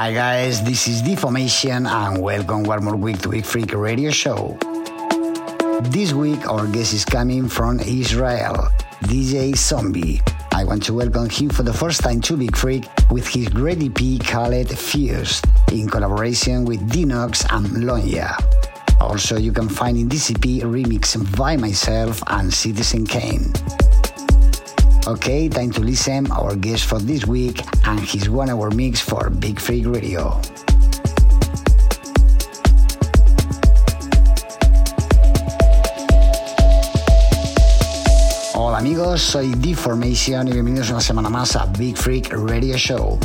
Hi guys, this is Deformation and welcome one more week to Big Freak Radio Show. This week our guest is coming from Israel, DJ Zombie. I want to welcome him for the first time to Big Freak with his great EP called Fused in collaboration with Dinox and Lonya. Also, you can find in EP remix by myself and Citizen Kane. Okay, time to listen our guest for this week and his one hour mix for Big Freak Radio. Hola amigos, soy Deformation y bienvenidos una semana más a Big Freak Radio Show.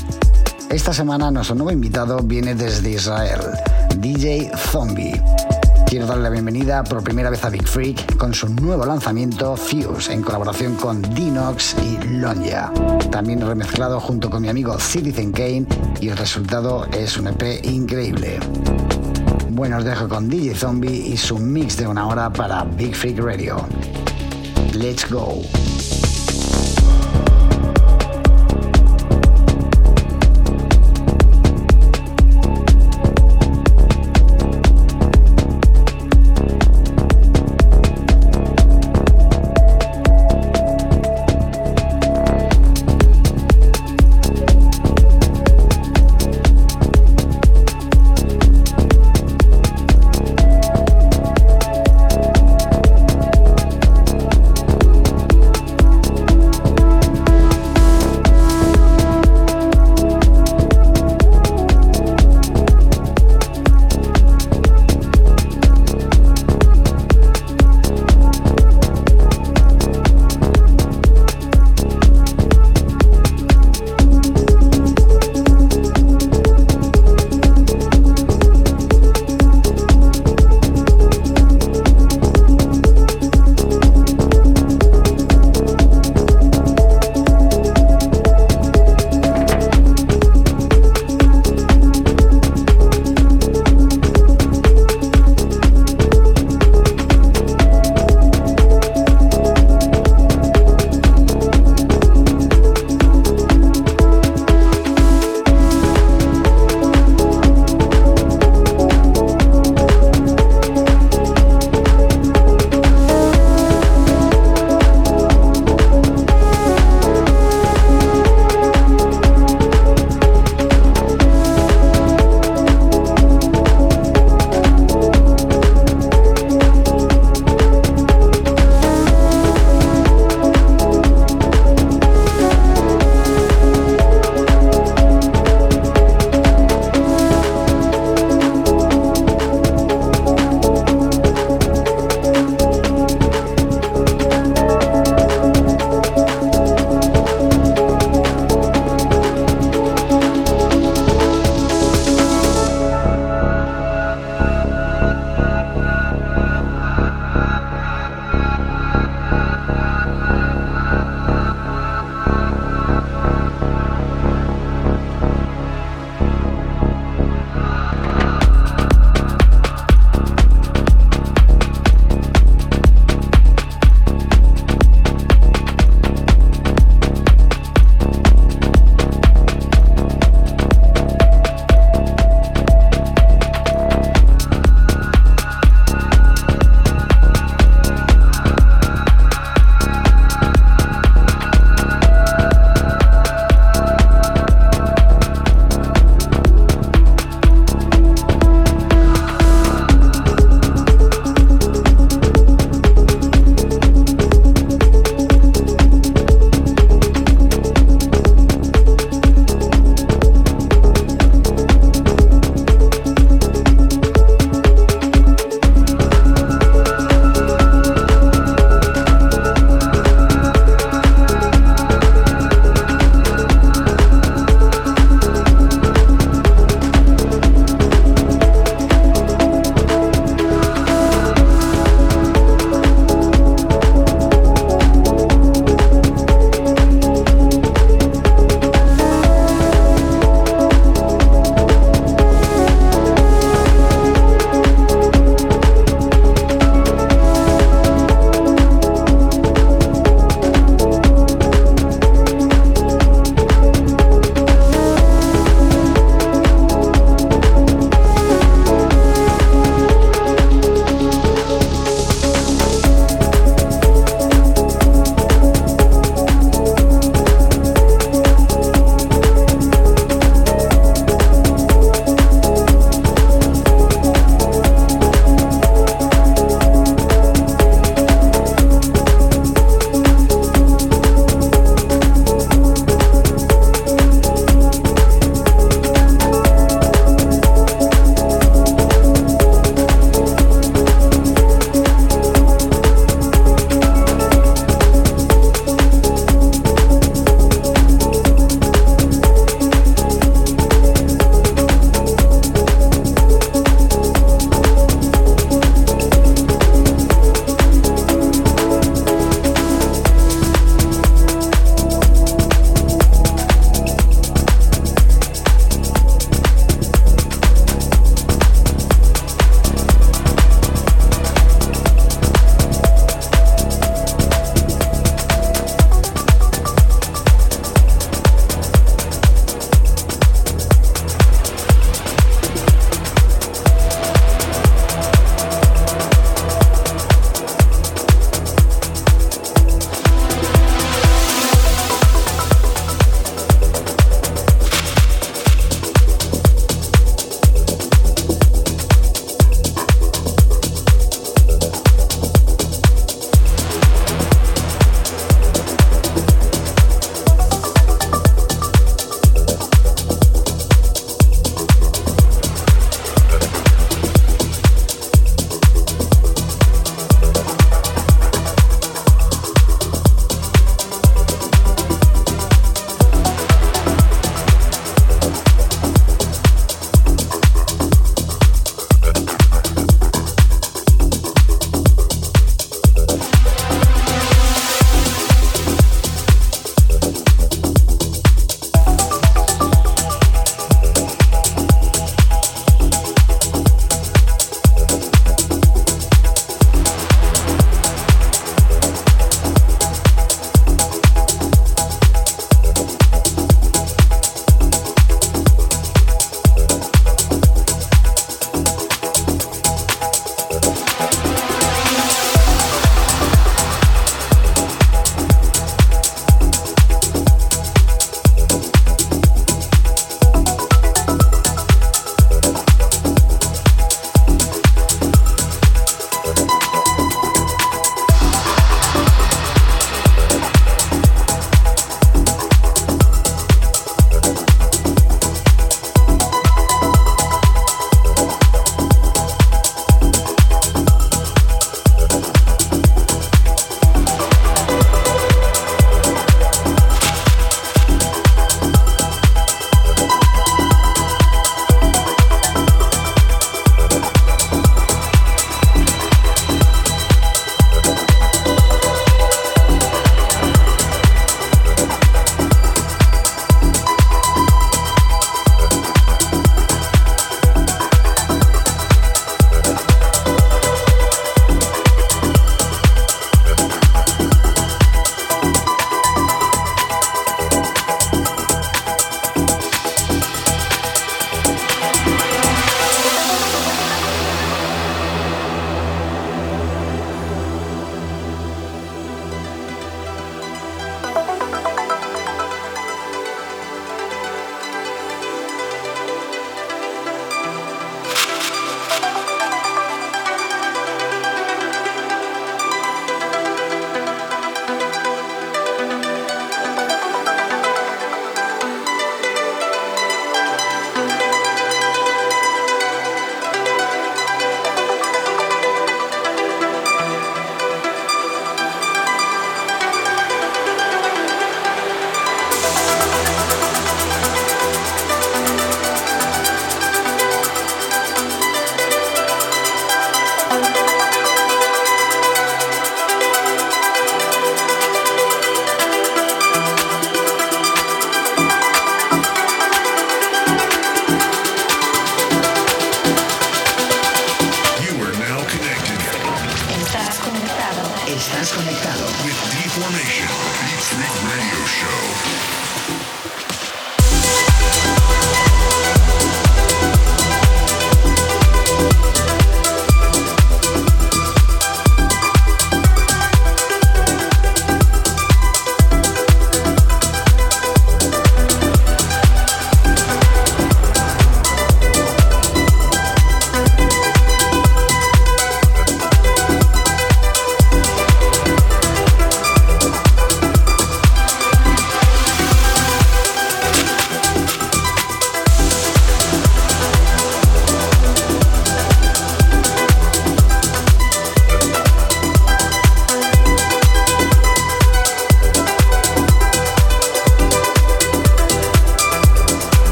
Esta semana nuestro nuevo invitado viene desde Israel, DJ Zombie. Quiero darle la bienvenida por primera vez a Big Freak con su nuevo lanzamiento Fuse en colaboración con Dinox y Lonya. También remezclado junto con mi amigo Citizen Kane y el resultado es un EP increíble. Bueno, os dejo con DJ Zombie y su mix de una hora para Big Freak Radio. Let's go.